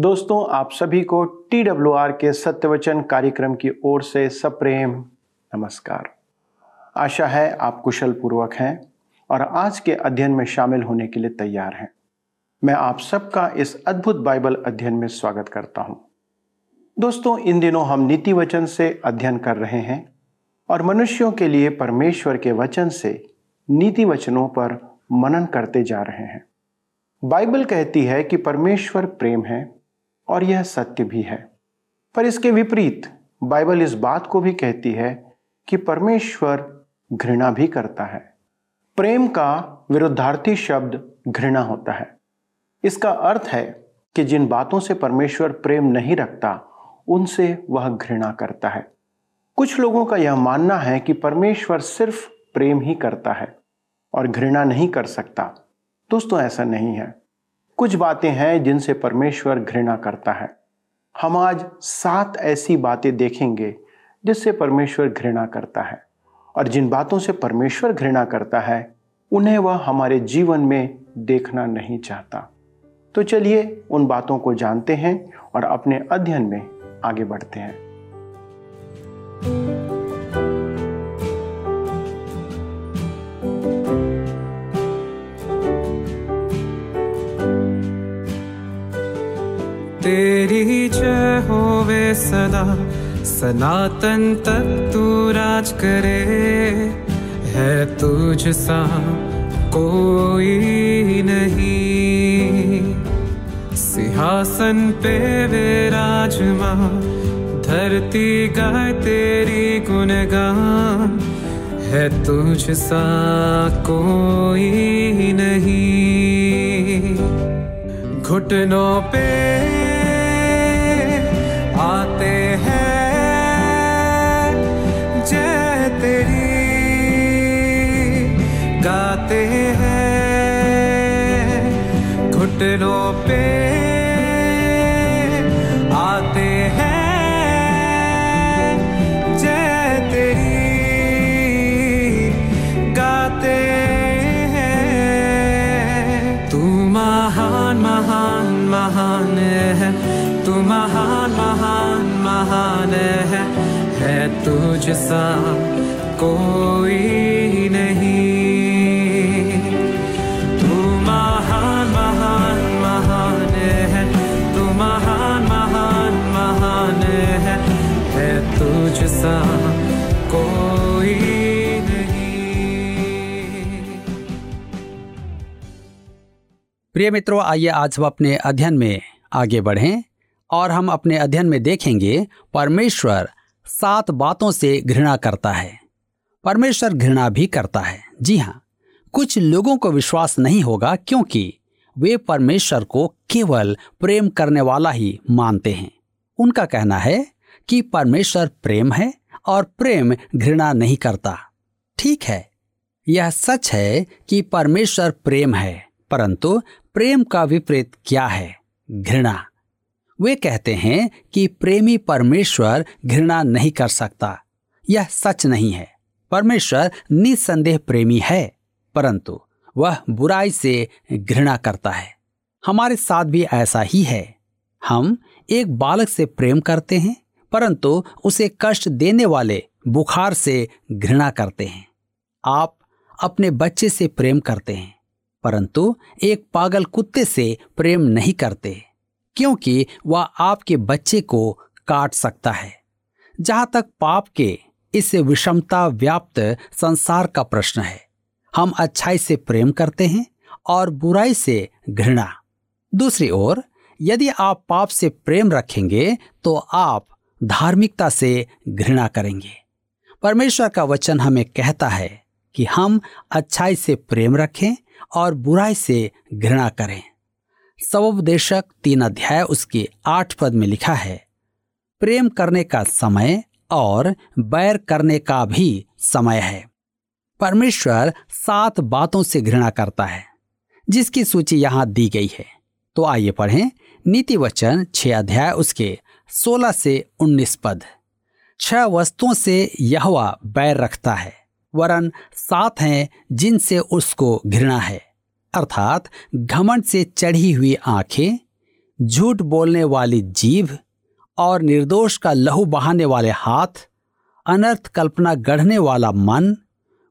दोस्तों, आप सभी को टी डब्ल्यू आर के सत्यवचन कार्यक्रम की ओर से सप्रेम नमस्कार। आशा है आप कुशल पूर्वक हैं और आज के अध्ययन में शामिल होने के लिए तैयार हैं। मैं आप सबका इस अद्भुत बाइबल अध्ययन में स्वागत करता हूँ। दोस्तों, इन दिनों हम नीति वचन से अध्ययन कर रहे हैं और मनुष्यों के लिए परमेश्वर के वचन से नीति वचनों पर मनन करते जा रहे हैं। बाइबल कहती है कि परमेश्वर प्रेम है और यह सत्य भी है। पर इसके विपरीत, बाइबल इस बात को भी कहती है कि परमेश्वर घृणा भी करता है। प्रेम का विरुद्धार्थी शब्द घृणा होता है। इसका अर्थ है कि जिन बातों से परमेश्वर प्रेम नहीं रखता, उनसे वह घृणा करता है। कुछ लोगों का यह मानना है कि परमेश्वर सिर्फ़ प्रेम ही करता है और घृणा नहीं कर सकता। दोस्तों, ऐसा नहीं है। कुछ बातें हैं जिनसे परमेश्वर घृणा करता है। हम आज सात ऐसी बातें देखेंगे जिससे परमेश्वर घृणा करता है। और जिन बातों से परमेश्वर घृणा करता है, उन्हें वह हमारे जीवन में देखना नहीं चाहता। तो चलिए उन बातों को जानते हैं और अपने अध्ययन में आगे बढ़ते हैं। तेरी जय होवे सदा। सनातन तक तू राज करे। है तुझ सा कोई नहीं। सिंहासन पे विराजमा धरती गाय तेरी गुणगान। है तुझ सा कोई नहीं। घुटनों पे गाते हैं, घुटनों पे आते हैं। जय तेरी गाते हैं। तू महान महान महान है। तू महान महान महान है। है तुझ सा कोई नहीं। कोई प्रिय मित्रों, आइए आज हम अपने अध्ययन में आगे बढ़ें और हम अपने अध्ययन में देखेंगे, परमेश्वर सात बातों से घृणा करता है। परमेश्वर घृणा भी करता है। जी हाँ कुछ लोगों को विश्वास नहीं होगा क्योंकि वे परमेश्वर को केवल प्रेम करने वाला ही मानते हैं। उनका कहना है कि परमेश्वर प्रेम है और प्रेम घृणा नहीं करता। ठीक है, यह सच है कि परमेश्वर प्रेम है, परंतु प्रेम का विपरीत क्या है? घृणा। वे कहते हैं कि प्रेमी परमेश्वर घृणा नहीं कर सकता। यह सच नहीं है। परमेश्वर निसंदेह प्रेमी है, परंतु वह बुराई से घृणा करता है। हमारे साथ भी ऐसा ही है। हम एक बालक से प्रेम करते हैं परंतु उसे कष्ट देने वाले बुखार से घृणा करते हैं। आप अपने बच्चे से प्रेम करते हैं, परंतु एक पागल कुत्ते से प्रेम नहीं करते, क्योंकि वह आपके बच्चे को काट सकता है। जहाँ तक पाप के इस विषमता व्याप्त संसार का प्रश्न है, हम अच्छाई से प्रेम करते हैं और बुराई से घृणा। दूसरी ओर, यदि आप पाप से प्रेम रखेंगे तो आप धार्मिकता से घृणा करेंगे। परमेश्वर का वचन हमें कहता है कि हम अच्छाई से प्रेम रखें और बुराई से घृणा करें। सवोपदेशक तीन अध्याय उसके आठ पद में लिखा है, प्रेम करने का समय और बैर करने का भी समय है। परमेश्वर सात बातों से घृणा करता है, जिसकी सूची यहाँ दी गई है। तो आइए पढ़ें नीति वचन छह अध्याय उसके सोलह से उन्नीस पद। छह वस्तुओं से यहवा बैर रखता है, वरन सात हैं जिनसे उसको घृणा है। अर्थात घमंड से चढ़ी हुई आँखें, झूठ बोलने वाली जीभ और निर्दोष का लहू बहाने वाले हाथ, अनर्थ कल्पना गढ़ने वाला मन,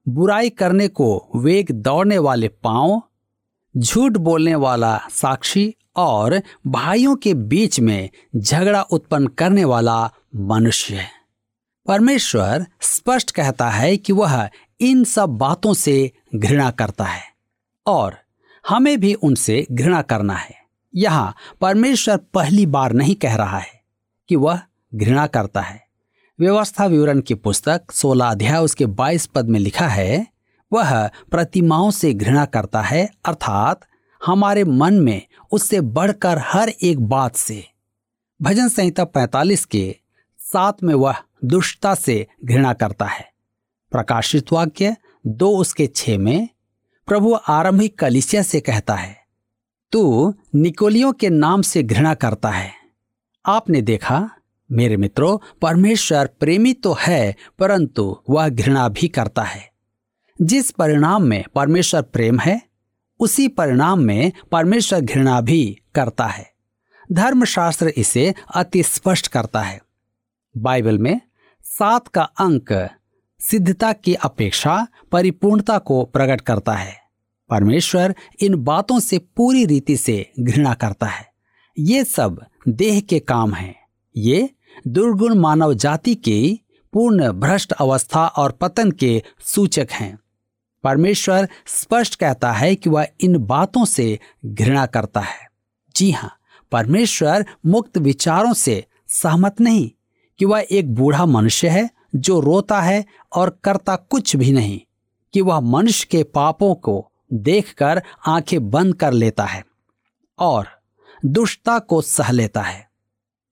बुराई करने को वेग दौड़ने वाले पाँव, झूठ बोलने वाला साक्षी और भाइयों के बीच में झगड़ा उत्पन्न करने वाला मनुष्य है। परमेश्वर स्पष्ट कहता है कि वह इन सब बातों से घृणा करता है और हमें भी उनसे घृणा करना है। यहाँ परमेश्वर पहली बार नहीं कह रहा है कि वह घृणा करता है। व्यवस्था विवरण की पुस्तक 16 अध्याय उसके 22 पद में लिखा है, वह प्रतिमाओं से घृणा करता है, अर्थात हमारे मन में उससे बढ़कर हर एक बात से। भजन संहिता 45 के साथ में वह दुष्टता से घृणा करता है। प्रकाशित वाक्य दो उसके छे में, प्रभु आरंभिक कलिसिया से कहता है, तू निकोलियों के नाम से घृणा करता है। आपने देखा, मेरे मित्रों, परमेश्वर प्रेमी तो है, परंतु वह घृणा भी करता है। जिस परिणाम में परमेश्वर प्रेम है उसी परिणाम में परमेश्वर घृणा भी करता है। धर्मशास्त्र इसे अति स्पष्ट करता है। बाइबल में सात का अंक सिद्धता की अपेक्षा परिपूर्णता को प्रकट करता है। परमेश्वर इन बातों से पूरी रीति से घृणा करता है। ये सब देह के काम हैं। ये दुर्गुण मानव जाति की पूर्ण भ्रष्ट अवस्था और पतन के सूचक हैं। परमेश्वर स्पष्ट कहता है कि वह इन बातों से घृणा करता है। जी हाँ परमेश्वर मुक्त विचारों से सहमत नहीं कि वह एक बूढ़ा मनुष्य है जो रोता है और करता कुछ भी नहीं, कि वह मनुष्य के पापों को देखकर आँखें बंद कर लेता है और दुष्टता को सह लेता है।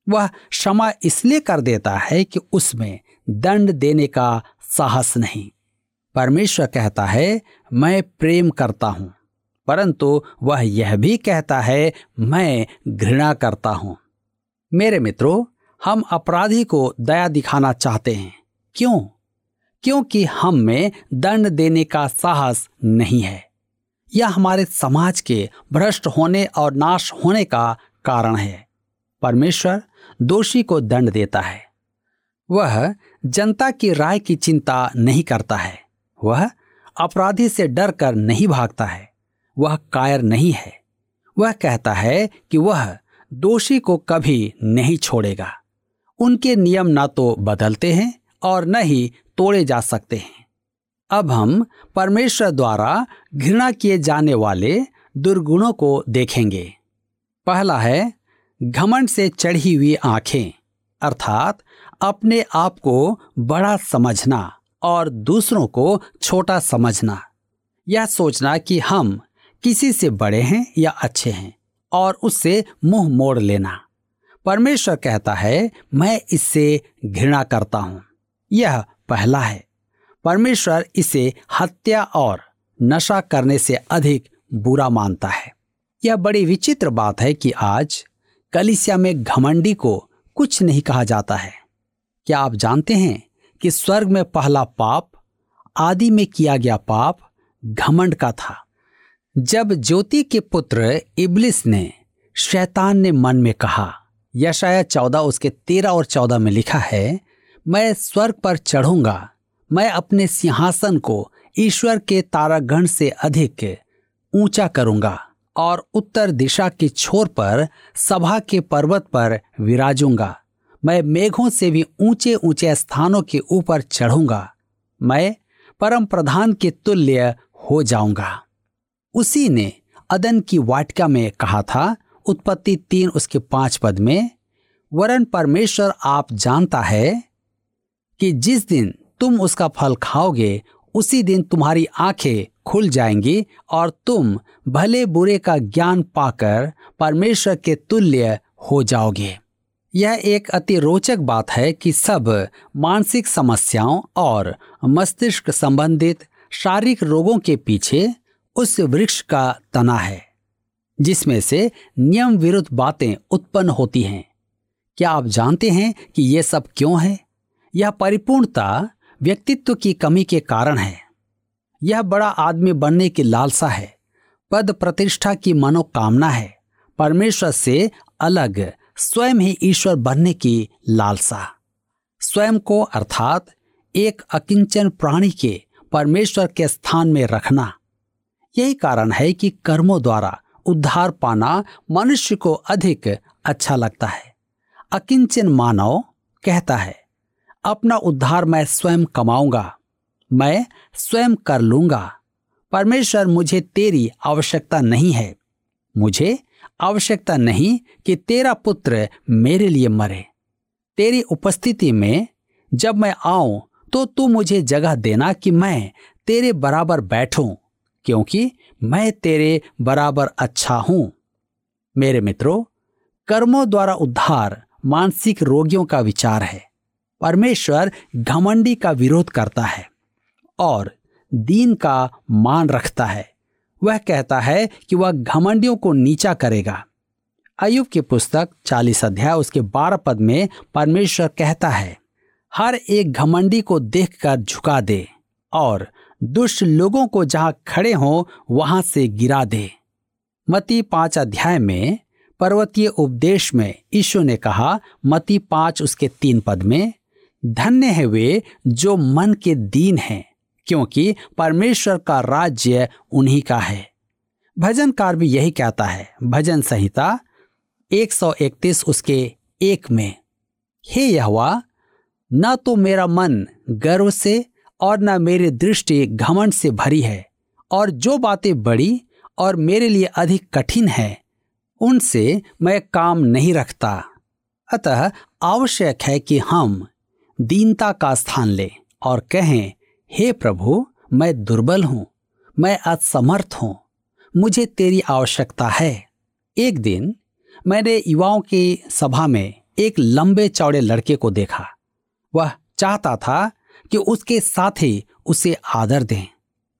वह क्षमा इसलिए कर देता है कि उसमें दंड देने का साहस नहीं। परमेश्वर कहता है, मैं प्रेम करता हूँ। परंतु वह यह भी कहता है, मैं घृणा करता हूँ। मेरे मित्रों, हम अपराधी को दया दिखाना चाहते हैं। क्यों? क्योंकि हम में दंड देने का साहस नहीं है। यह हमारे समाज के भ्रष्ट होने और नाश होने का कारण है। परमेश्वर दोषी को दंड देता है। वह जनता की राय की चिंता नहीं करता है। वह अपराधी से डर कर नहीं भागता है। वह कायर नहीं है। वह कहता है कि वह दोषी को कभी नहीं छोड़ेगा। उनके नियम ना तो बदलते हैं और न ही तोड़े जा सकते हैं। अब हम परमेश्वर द्वारा घृणा किए जाने वाले दुर्गुणों को देखेंगे। पहला है, घमंड से चढ़ी हुई आँखें, अर्थात अपने आप को बड़ा समझना। और दूसरों को छोटा समझना यह सोचना कि हम किसी से बड़े हैं या अच्छे हैं और उससे मुँह मोड़ लेना। परमेश्वर कहता है, मैं इससे घृणा करता हूँ। यह पहला है। परमेश्वर इसे हत्या और नशा करने से अधिक बुरा मानता है। यह बड़ी विचित्र बात है कि आज कलिसिया में घमंडी को कुछ नहीं कहा जाता है। क्या आप जानते हैं कि स्वर्ग में पहला पाप, आदि में किया गया पाप घमंड का था। जब ज्योति के पुत्र इबलिस ने शैतान ने मन में कहा यशाया चौदह उसके तेरह और चौदह में लिखा है, मैं स्वर्ग पर चढ़ूँगा, मैं अपने सिंहासन को ईश्वर के तारागण से अधिक ऊँचा करूँगा और उत्तर दिशा की छोर पर सभा के पर्वत पर विराजूँगा। मैं मेघों से भी ऊँचे ऊँचे स्थानों के ऊपर चढ़ूँगा। मैं परम प्रधान के तुल्य हो जाऊँगा। उसी ने अदन की वाटिका में कहा था, उत्पत्ति तीन उसके पाँच पद में, वरन परमेश्वर आप जानता है कि जिस दिन तुम उसका फल खाओगे, उसी दिन तुम्हारी आँखें खुल जाएँगी और तुम भले बुरे का ज्ञान पाकर परमेश्वर के तुल्य हो जाओगे। यह एक अति रोचक बात है कि सब मानसिक समस्याओं और मस्तिष्क संबंधित शारीरिक रोगों के पीछे उस वृक्ष का तना है, जिसमें से नियम विरुद्ध बातें उत्पन्न होती हैं। क्या आप जानते हैं कि यह सब क्यों है? यह परिपूर्णता व्यक्तित्व की कमी के कारण है। यह बड़ा आदमी बनने की लालसा है, पद प्रतिष्ठा की मनोकामना है, परमेश्वर से अलग स्वयं ही ईश्वर बनने की लालसा। स्वयं को अर्थात एक अकिंचन प्राणी के परमेश्वर के स्थान में रखना। यही कारण है कि कर्मों द्वारा उद्धार पाना मनुष्य को अधिक अच्छा लगता है। अकिंचन मानव कहता है, अपना उद्धार मैं स्वयं कमाऊँगा, मैं स्वयं कर लूँगा। परमेश्वर मुझे तेरी आवश्यकता नहीं है। मुझे आवश्यकता नहीं कि तेरा पुत्र मेरे लिए मरे। तेरी उपस्थिति में जब मैं आऊँ तो तू मुझे जगह देना कि मैं तेरे बराबर बैठूं, क्योंकि मैं तेरे बराबर अच्छा हूँ। मेरे मित्रों, कर्मों द्वारा उद्धार मानसिक रोगियों का विचार है। परमेश्वर घमंडी का विरोध करता है और दीन का मान रखता है। वह कहता है कि वह घमंडियों को नीचा करेगा। अयुब की पुस्तक चालीस अध्याय, उसके बारह पद में परमेश्वर कहता है, हर एक घमंडी को देखकर झुका दे और दुष्ट लोगों को जहाँ खड़े हों, वहाँ से गिरा दे। मती पाँच अध्याय में पर्वतीय उपदेश में ईशु ने कहा मती पाँच उसके तीन पद में, धन्य है वे जो मन के दीन हैं। क्योंकि परमेश्वर का राज्य उन्हीं का है। भजनकार भी यही कहता है, भजन संहिता 131 उसके एक में, हे यहवा, न तो मेरा मन गर्व से और न मेरी दृष्टि घमंड से भरी है, और जो बातें बड़ी और मेरे लिए अधिक कठिन है, उनसे मैं काम नहीं रखता। अतः आवश्यक है कि हम दीनता का स्थान लें और कहें हे प्रभु, मैं दुर्बल हूँ, मैं असमर्थ हूँ, मुझे तेरी आवश्यकता है। एक दिन मैंने युवाओं की सभा में एक लंबे चौड़े लड़के को देखा। वह चाहता था कि उसके साथी उसे आदर दें।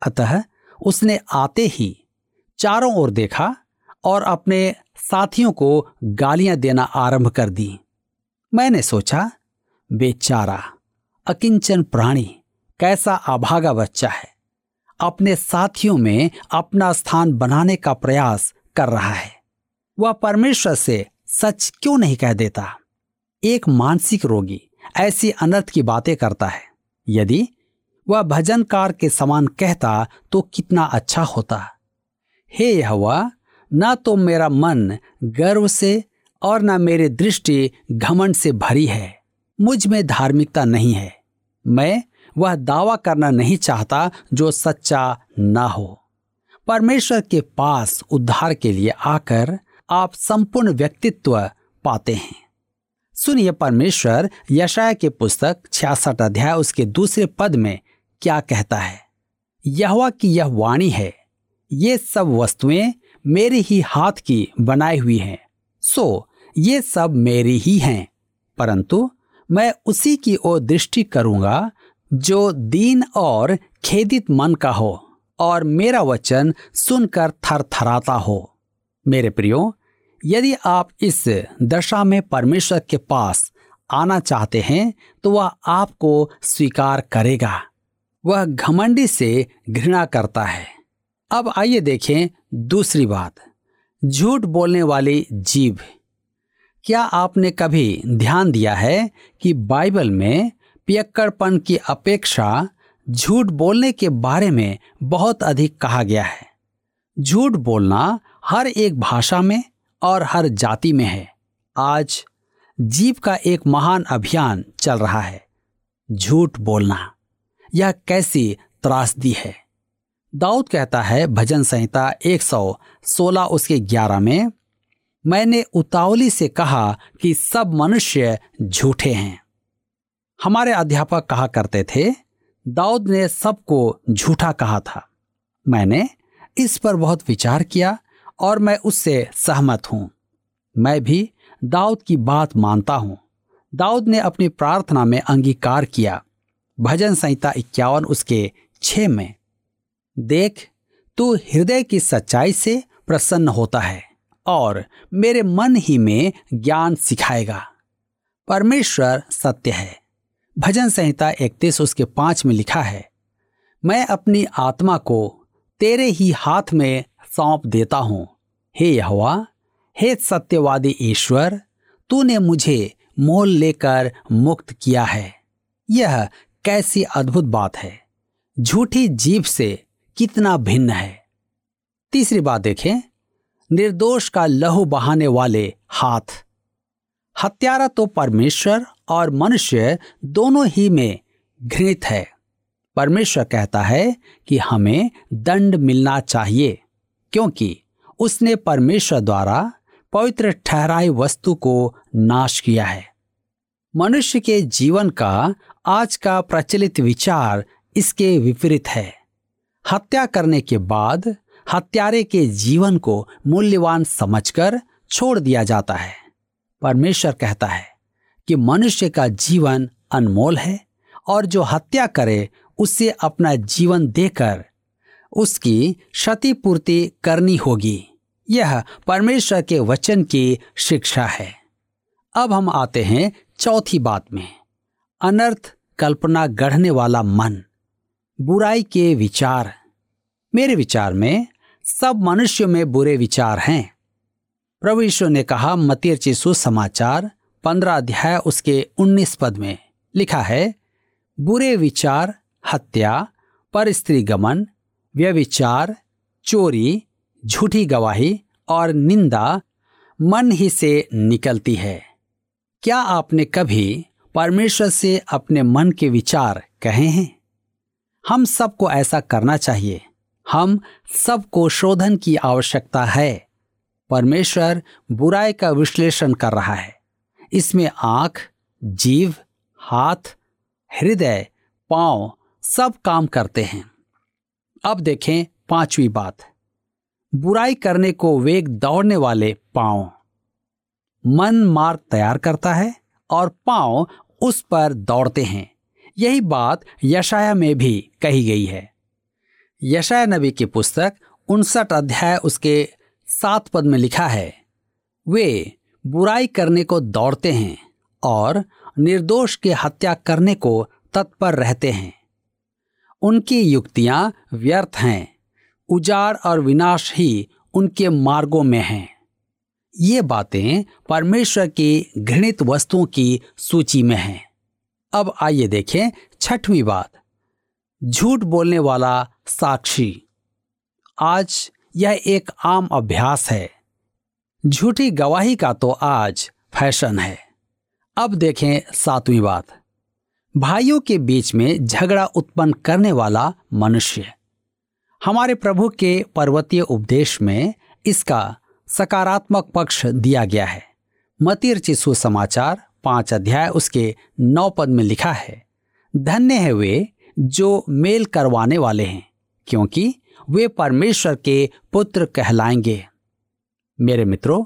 अतः उसने आते ही चारों ओर देखा और अपने साथियों को गालियाँ देना आरंभ कर दी। मैंने सोचा, बेचारा, अकिंचन प्राणी कैसा अभागा बच्चा है। अपने साथियों में अपना स्थान बनाने का प्रयास कर रहा है। वह परमेश्वर से सच क्यों नहीं कह देता? एक मानसिक रोगी ऐसी अनर्थ की बातें करता है। यदि वह भजनकार के समान कहता तो कितना अच्छा होता। हे हवा न तो मेरा मन गर्व से और न मेरी दृष्टि घमंड से भरी है। मुझमें धार्मिकता नहीं है। मैं वह दावा करना नहीं चाहता जो सच्चा ना हो। परमेश्वर के पास उद्धार के लिए आकर आप संपूर्ण व्यक्तित्व पाते हैं। सुनिए परमेश्वर यशाया के पुस्तक छियासठ अध्याय, उसके दूसरे पद में क्या कहता है? यहवा की यह वाणी है, ये सब वस्तुएँ मेरे ही हाथ की बनाई हुई हैं, सो ये सब मेरी ही हैं, परंतु मैं उसी की ओर दृष्टि करूँगा जो दीन और खेदित मन का हो और मेरा वचन सुनकर थर थराता हो। मेरे प्रियो, यदि आप इस दशा में परमेश्वर के पास आना चाहते हैं तो वह आपको स्वीकार करेगा। वह घमंडी से घृणा करता है। अब आइए देखें दूसरी बात, झूठ बोलने वाली जीव क्या आपने कभी ध्यान दिया है कि बाइबल में पियक्कड़पन की अपेक्षा झूठ बोलने के बारे में बहुत अधिक कहा गया है। झूठ बोलना हर एक भाषा में और हर जाति में है। आज जीव का एक महान अभियान चल रहा है। झूठ बोलना, यह कैसी त्रासदी है? दाऊद कहता है, भजन संहिता 116 उसके 11 में, मैंने उतावली से कहा कि सब मनुष्य झूठे हैं। हमारे अध्यापक कहा करते थे, दाऊद ने सबको झूठा कहा था। मैंने इस पर बहुत विचार किया और मैं उससे सहमत हूँ। मैं भी दाऊद की बात मानता हूँ। दाऊद ने अपनी प्रार्थना में अंगीकार किया। भजन संहिता इक्यावन उसके छ में, देख, तू हृदय की सच्चाई से प्रसन्न होता है और मेरे मन ही में ज्ञान सिखाएगा। परमेश्वर सत्य है। भजन संहिता इकतीस उसके पाँच में लिखा है, मैं अपनी आत्मा को तेरे ही हाथ में सौंप देता हूँ। हे यहोवा, हे सत्यवादी ईश्वर, तूने मुझे मोल लेकर मुक्त किया है। यह कैसी अद्भुत बात है, झूठी जीभ से कितना भिन्न है। तीसरी बात देखें, निर्दोष का लहू बहाने वाले हाथ। हत्यारा तो परमेश्वर और मनुष्य दोनों ही में घृणित है। परमेश्वर कहता है कि हमें दंड मिलना चाहिए, क्योंकि उसने परमेश्वर द्वारा पवित्र ठहराई वस्तु को नाश किया है। मनुष्य के जीवन का आज का प्रचलित विचार इसके विपरीत है। हत्या करने के बाद हत्यारे के जीवन को मूल्यवान समझकर छोड़ दिया जाता है। परमेश्वर कहता है कि मनुष्य का जीवन अनमोल है और जो हत्या करे उसे अपना जीवन देकर उसकी क्षतिपूर्ति करनी होगी। यह परमेश्वर के वचन की शिक्षा है। अब हम आते हैं चौथी बात में। अनर्थ कल्पना गढ़ने वाला मन। बुराई के विचार। मेरे विचार में सब मनुष्यों में बुरे विचार हैं। प्रभु यीशु ने कहा मतीर चिशु समाचार पंद्रह अध्याय उसके उन्नीस पद में लिखा है, बुरे विचार, हत्या पर स्त्री गमन, व्यविचार, चोरी, झूठी गवाही और निंदा मन ही से निकलती है। क्या आपने कभी परमेश्वर से अपने मन के विचार कहे हैं? हम सबको ऐसा करना चाहिए। हम सबको शोधन की आवश्यकता है। परमेश्वर बुराई का विश्लेषण कर रहा है। इसमें आँख, जीव, हाथ, हृदय, पाँव सब काम करते हैं। अब देखें पांचवी बात। बुराई करने को वेग दौड़ने वाले पाँव। मन मार्ग तैयार करता है और पाँव उस पर दौड़ते हैं। यही बात यशाया में भी कही गई है। यशाया नबी की पुस्तक उनसठ अध्याय उसके सात पद में लिखा है, वे बुराई करने को दौड़ते हैं और निर्दोष के हत्या करने को तत्पर रहते हैं। उनकी युक्तियाँ व्यर्थ हैं, उजाड़ और विनाश ही उनके मार्गों में हैं। ये बातें परमेश्वर की घृणित वस्तुओं की सूची में हैं। अब आइए देखें छठवीं बात, झूठ बोलने वाला साक्षी। आज यह एक आम अभ्यास है। झूठी गवाही का तो आज फ़ैशन है। अब देखें सातवीं बात। भाइयों के बीच में झगड़ा उत्पन्न करने वाला मनुष्य। हमारे प्रभु के पर्वतीय उपदेश में इसका सकारात्मक पक्ष दिया गया है। मतिर चिशु समाचार, पाँच अध्याय उसके नौ पद में लिखा है, धन्य है वे जो मेल करवाने वाले हैं, क्योंकि वे परमेश्वर के पुत्र कहलाएँगे। मेरे मित्रों,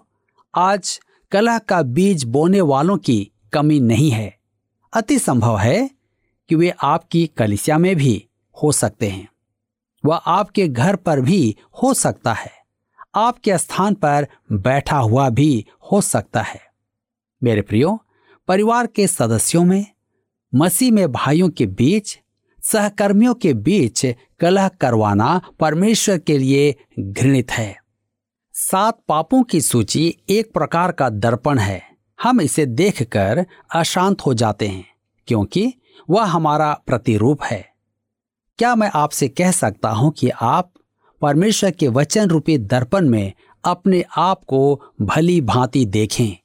आज कला का बीज बोने वालों की कमी नहीं है। अति संभव है कि वे आपकी कलिसिया में भी हो सकते हैं। वह आपके घर पर भी हो सकता है। आपके स्थान पर बैठा हुआ भी हो सकता है। मेरे प्रियो, परिवार के सदस्यों में, मसीह में भाइयों के बीच, सहकर्मियों के बीच कलह करवाना परमेश्वर के लिए घृणित है। सात पापों की सूची एक प्रकार का दर्पण है। हम इसे देखकर अशांत हो जाते हैं, क्योंकि वह हमारा प्रतिरूप है। क्या मैं आपसे कह सकता हूँ कि आप परमेश्वर के वचन रूपी दर्पण में अपने आप को भली भांति देखें।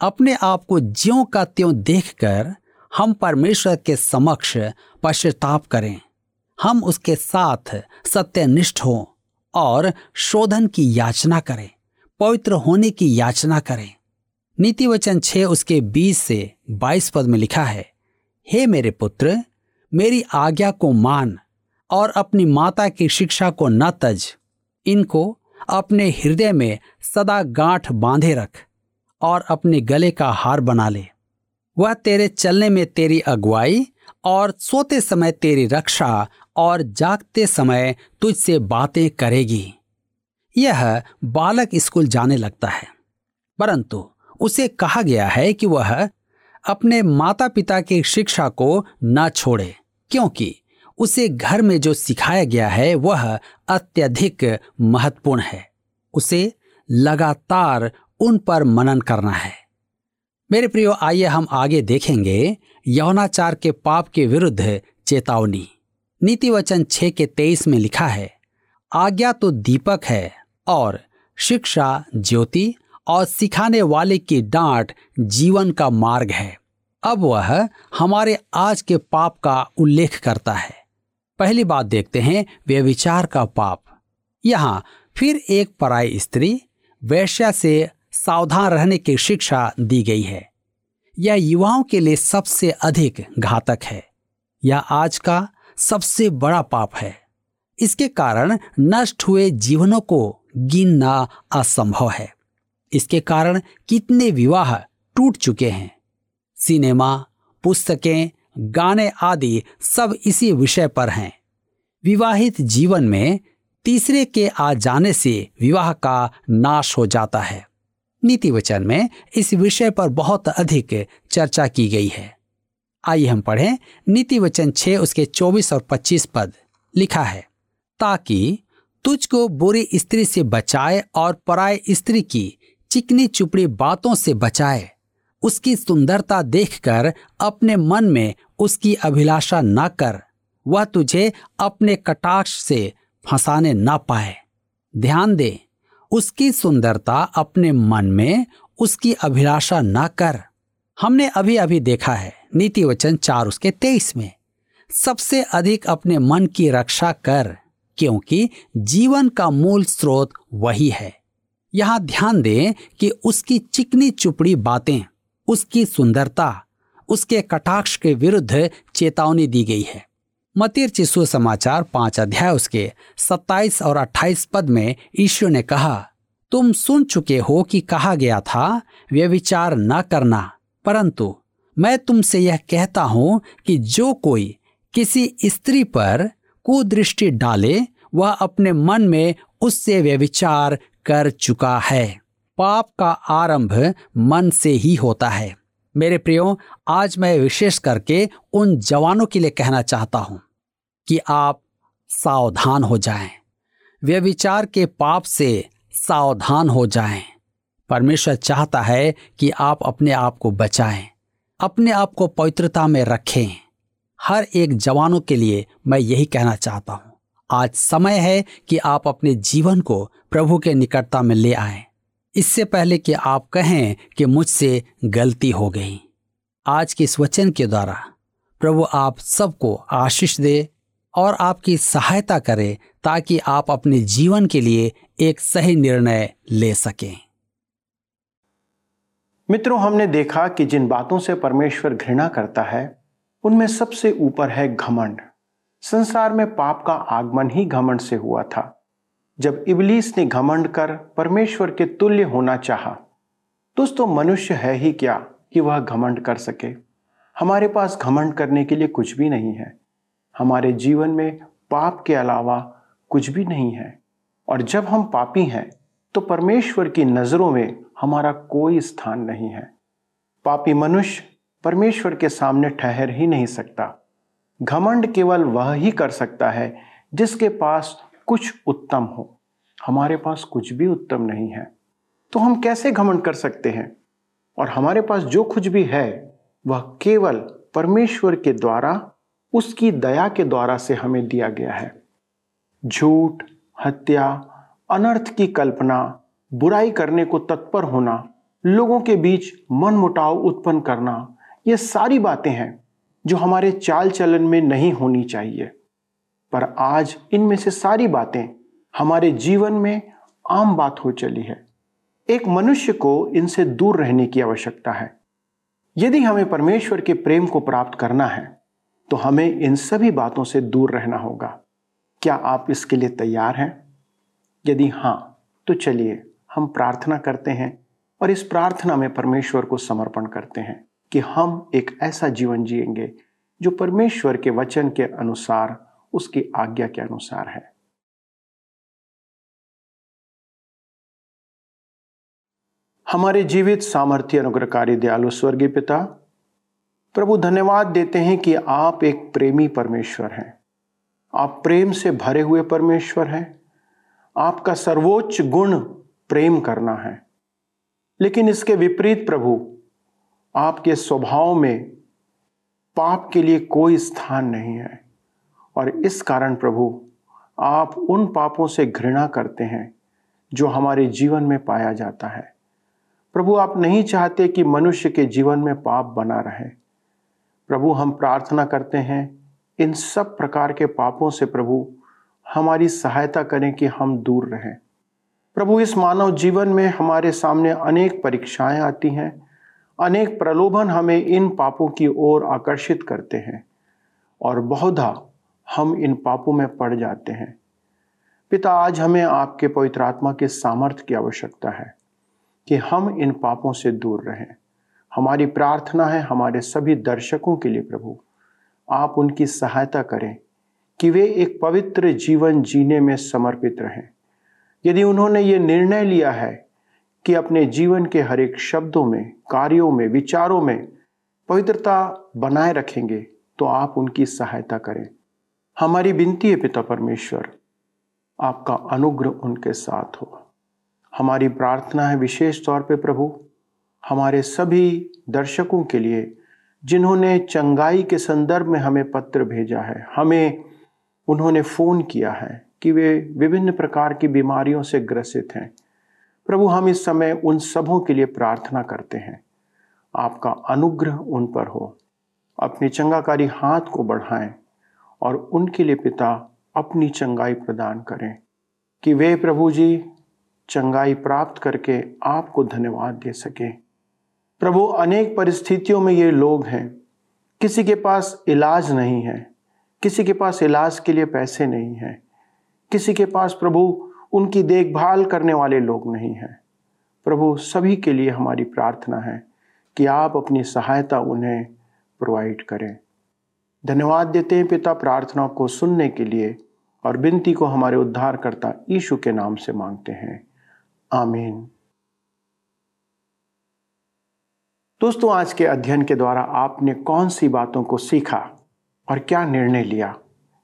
अपने आप को ज्यो का त्यों देखकर हम परमेश्वर के समक्ष पश्चाताप करें। हम उसके साथ सत्यनिष्ठ हों। और शोधन की याचना करें, पवित्र होने की याचना करें। नीति वचन छह उसके बीस से बाईस पद में लिखा है, हे मेरे पुत्र, मेरी आज्ञा को मान और अपनी माता की शिक्षा को न तज। इनको अपने हृदय में सदा गांठ बांधे रख और अपने गले का हार बना ले। वह तेरे चलने में तेरी अगुवाई और सोते समय तेरी रक्षा और जागते समय तुझसे बातें करेगी। यह बालक स्कूल जाने लगता है। परंतु उसे कहा गया है कि वह अपने माता पिता की शिक्षा को न छोड़े, क्योंकि उसे घर में जो सिखाया गया है वह अत्यधिक महत्वपूर्ण है। उसे लगातार उन पर मनन करना है। मेरे प्रियो, आइए हम आगे देखेंगे यौनाचार के पाप के विरुद्ध चेतावनी। नीति वचन छह के तेईस में लिखा है, आज्ञा तो दीपक है और शिक्षा, ज्योति और सिखाने वाले की डांट जीवन का मार्ग है। अब वह हमारे आज के पाप का उल्लेख करता है। पहली बात देखते हैं व्यविचार का पाप। यहाँ फिर एक पराई स्त्री वैश्या से सावधान रहने की शिक्षा दी गई है। यह युवाओं के लिए सबसे अधिक घातक है। यह आज का सबसे बड़ा पाप है। इसके कारण नष्ट हुए जीवनों को गिनना असंभव है। इसके कारण कितने विवाह टूट चुके हैं। सिनेमा, पुस्तकें, गाने आदि सब इसी विषय पर हैं। विवाहित जीवन में तीसरे के आ जाने से विवाह का नाश हो जाता है। नीति वचन में इस विषय पर बहुत अधिक चर्चा की गई है। आइए हम पढ़ें नीति वचन छह, उसके चौबीस और पच्चीस पद। लिखा है, ताकि तुझको बुरी स्त्री से बचाए और पराय स्त्री की चिकनी चुपड़ी बातों से बचाए। उसकी सुंदरता देखकर अपने मन में उसकी अभिलाषा न कर। वह तुझे अपने कटाक्ष से फंसाने न पाए। ध्यान दे, उसकी सुंदरता अपने मन में उसकी अभिलाषा न कर। हमने अभी अभी देखा है नीति वचन चार उसके तेईस में, सबसे अधिक अपने मन की रक्षा कर, क्योंकि जीवन का मूल स्रोत वही है। यहाँ ध्यान दें कि उसकी चिकनी चुपड़ी बातें, उसकी सुंदरता, उसके कटाक्ष के विरुद्ध चेतावनी दी गई है। मतिर चिशु समाचार पाँच अध्याय उसके 27 और 28 पद में ईश्वर ने कहा, तुम सुन चुके हो कि कहा गया था वे विचार न करना, परंतु मैं तुमसे यह कहता हूँ कि जो कोई किसी स्त्री पर कुदृष्टि डाले वह अपने मन में उससे व्यविचार कर चुका है पाप का आरंभ मन से ही होता है मेरे प्रियो आज मैं विशेष करके उन जवानों के लिए कहना चाहता हूँ कि आप सावधान हो जाएँ। व्यविचार के पाप से सावधान हो जाएँ। परमेश्वर चाहता है कि आप अपने आप को बचाएँ, अपने आप को पवित्रता में रखें। हर एक जवानों के लिए मैं यही कहना चाहता हूँ। आज समय है कि आप अपने जीवन को प्रभु के निकटता में ले आए। इससे पहले कि आप कहें कि मुझसे गलती हो गई। आज के इस वचन के द्वारा प्रभु आप सबको आशीष दे और आपकी सहायता करे ताकि आप अपने जीवन के लिए एक सही निर्णय ले सकें। मित्रों, हमने देखा कि जिन बातों से परमेश्वर घृणा करता है, उनमें सबसे ऊपर है घमंड। संसार में पाप का आगमन ही घमंड से हुआ था। जब इबलीस ने घमंड कर परमेश्वर के तुल्य होना चाहा दोस्तों मनुष्य है ही क्या कि वह घमंड कर सके? हमारे पास घमंड करने के लिए कुछ भी नहीं है। हमारे जीवन में पाप के अलावा कुछ भी नहीं है। और जब हम पापी हैं तो परमेश्वर की नज़रों में हमारा कोई स्थान नहीं है। पापी मनुष्य परमेश्वर के सामने ठहर ही नहीं सकता। घमंड केवल वह ही कर सकता है जिसके पास कुछ उत्तम हो। हमारे पास कुछ भी उत्तम नहीं है। तो हम कैसे घमंड कर सकते हैं? और हमारे पास जो कुछ भी है, वह केवल परमेश्वर के द्वारा, उसकी दया के द्वारा से हमें दिया गया है। झूठ, हत्या अनर्थ की कल्पना, बुराई करने को तत्पर होना, लोगों के बीच मन मुटाव उत्पन्न करना, ये सारी बातें हैं जो हमारे चाल चलन में नहीं होनी चाहिए। पर आज इनमें से सारी बातें हमारे जीवन में आम बात हो चली है। एक मनुष्य को इनसे दूर रहने की आवश्यकता है। यदि हमें परमेश्वर के प्रेम को प्राप्त करना है तो हमें इन सभी बातों से दूर रहना होगा। क्या आप इसके लिए तैयार हैं? यदि हाँ तो चलिए हम प्रार्थना करते हैं और इस प्रार्थना में परमेश्वर को समर्पण करते हैं कि हम एक ऐसा जीवन जिएँगे जो परमेश्वर के वचन के अनुसार, उसकी आज्ञा के अनुसार है। हमारे जीवित, सामर्थ्य, अनुग्रहकारी, दयालु, स्वर्गीय पिता, प्रभु धन्यवाद देते हैं कि आप एक प्रेमी परमेश्वर हैं। आप प्रेम से भरे हुए परमेश्वर हैं। आपका सर्वोच्च गुण प्रेम करना है। लेकिन इसके विपरीत प्रभु, आपके स्वभाव में पाप के लिए कोई स्थान नहीं है। और इस कारण प्रभु, आप उन पापों से घृणा करते हैं जो हमारे जीवन में पाया जाता है। प्रभु, आप नहीं चाहते कि मनुष्य के जीवन में पाप बना रहे। प्रभु, हम प्रार्थना करते हैं, इन सब प्रकार के पापों से प्रभु हमारी सहायता करें कि हम दूर रहें। प्रभु, इस मानव जीवन में हमारे सामने अनेक परीक्षाएँ आती हैं। अनेक प्रलोभन हमें इन पापों की ओर आकर्षित करते हैं और बहुधा हम इन पापों में पड़ जाते हैं। पिता, आज हमें आपके पवित्र आत्मा के सामर्थ्य की आवश्यकता है कि हम इन पापों से दूर रहें। हमारी प्रार्थना है हमारे सभी दर्शकों के लिए प्रभु, आप उनकी सहायता करें। कि वे एक पवित्र जीवन जीने में समर्पित रहें। यदि उन्होंने ये निर्णय लिया है कि अपने जीवन के हर एक शब्दों में, कार्यों में, विचारों में पवित्रता बनाए रखेंगे तो आप उनकी सहायता करें। हमारी विनती है पिता परमेश्वर, आपका अनुग्रह उनके साथ हो। हमारी प्रार्थना है विशेष तौर पे प्रभु, हमारे सभी दर्शकों के लिए, जिन्होंने चंगाई के संदर्भ में हमें पत्र भेजा है, हमें उन्होंने फ़ोन किया है कि वे विभिन्न प्रकार की बीमारियों से ग्रसित हैं। प्रभु, हम इस समय उन सबों के लिए प्रार्थना करते हैं। आपका अनुग्रह उन पर हो। अपनी चंगाकारी हाथ को बढ़ाएँ और उनके लिए पिता अपनी चंगाई प्रदान करें कि वे प्रभु जी चंगाई प्राप्त करके आपको धन्यवाद दे सकें। प्रभु, अनेक परिस्थितियों में ये लोग हैं। किसी के पास इलाज नहीं है। किसी के पास इलाज के लिए पैसे नहीं हैं। किसी के पास प्रभु उनकी देखभाल करने वाले लोग नहीं हैं। प्रभु सभी के लिए हमारी प्रार्थना है कि आप अपनी सहायता उन्हें प्रोवाइड करें। धन्यवाद देते हैं पिता प्रार्थना को सुनने के लिए और विनती को हमारे उद्धारकर्ता यीशु के नाम से मांगते हैं। आमीन। दोस्तों, आज के अध्ययन के द्वारा आपने कौन सी बातों को सीखा? और क्या निर्णय लिया?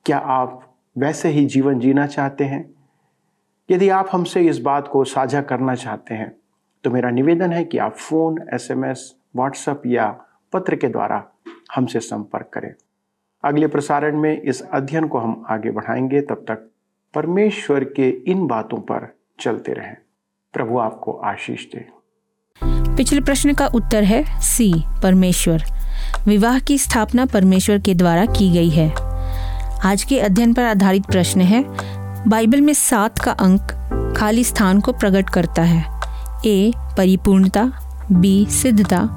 क्या आप वैसे ही जीवन जीना चाहते हैं? यदि आप हमसे इस बात को साझा करना चाहते हैं तो मेरा निवेदन है कि आप फ़ोन एसएमएस, व्हाट्सएप या पत्र के द्वारा हमसे संपर्क करें। अगले प्रसारण में इस अध्ययन को हम आगे बढ़ाएँगे। तब तक परमेश्वर के इन बातों पर चलते रहें। प्रभु आपको आशीष दे। पिछले प्रश्न का उत्तर है सी, परमेश्वर। विवाह की स्थापना परमेश्वर के द्वारा की गई है। आज के अध्ययन पर आधारित प्रश्न है, बाइबल में सात का अंक खाली स्थान को प्रकट करता है। ए, परिपूर्णता, बी, सिद्धता,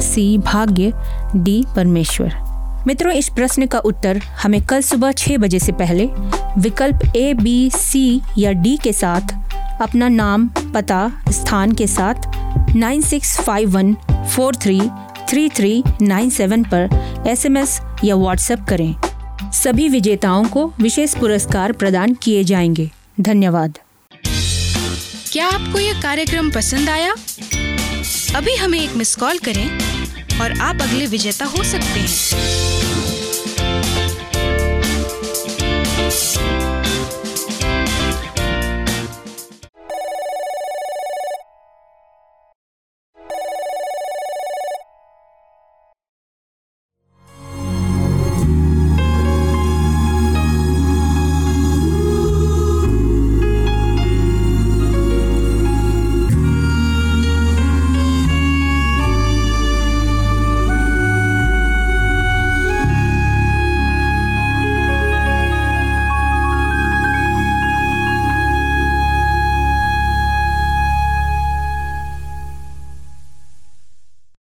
सी, भाग्य, डी, परमेश्वर। मित्रों, इस प्रश्न का उत्तर हमें कल सुबह छह बजे से पहले विकल्प ए, बी, सी या डी के साथ अपना नाम, पता, स्थान के साथ nine six five one four three three three nine seven पर एसएमएस या व्हाट्सएप करें। सभी विजेताओं को विशेष पुरस्कार प्रदान किए जाएँगे। धन्यवाद। क्या आपको यह कार्यक्रम पसंद आया? अभी हमें एक मिस कॉल करें और आप अगले विजेता हो सकते हैं।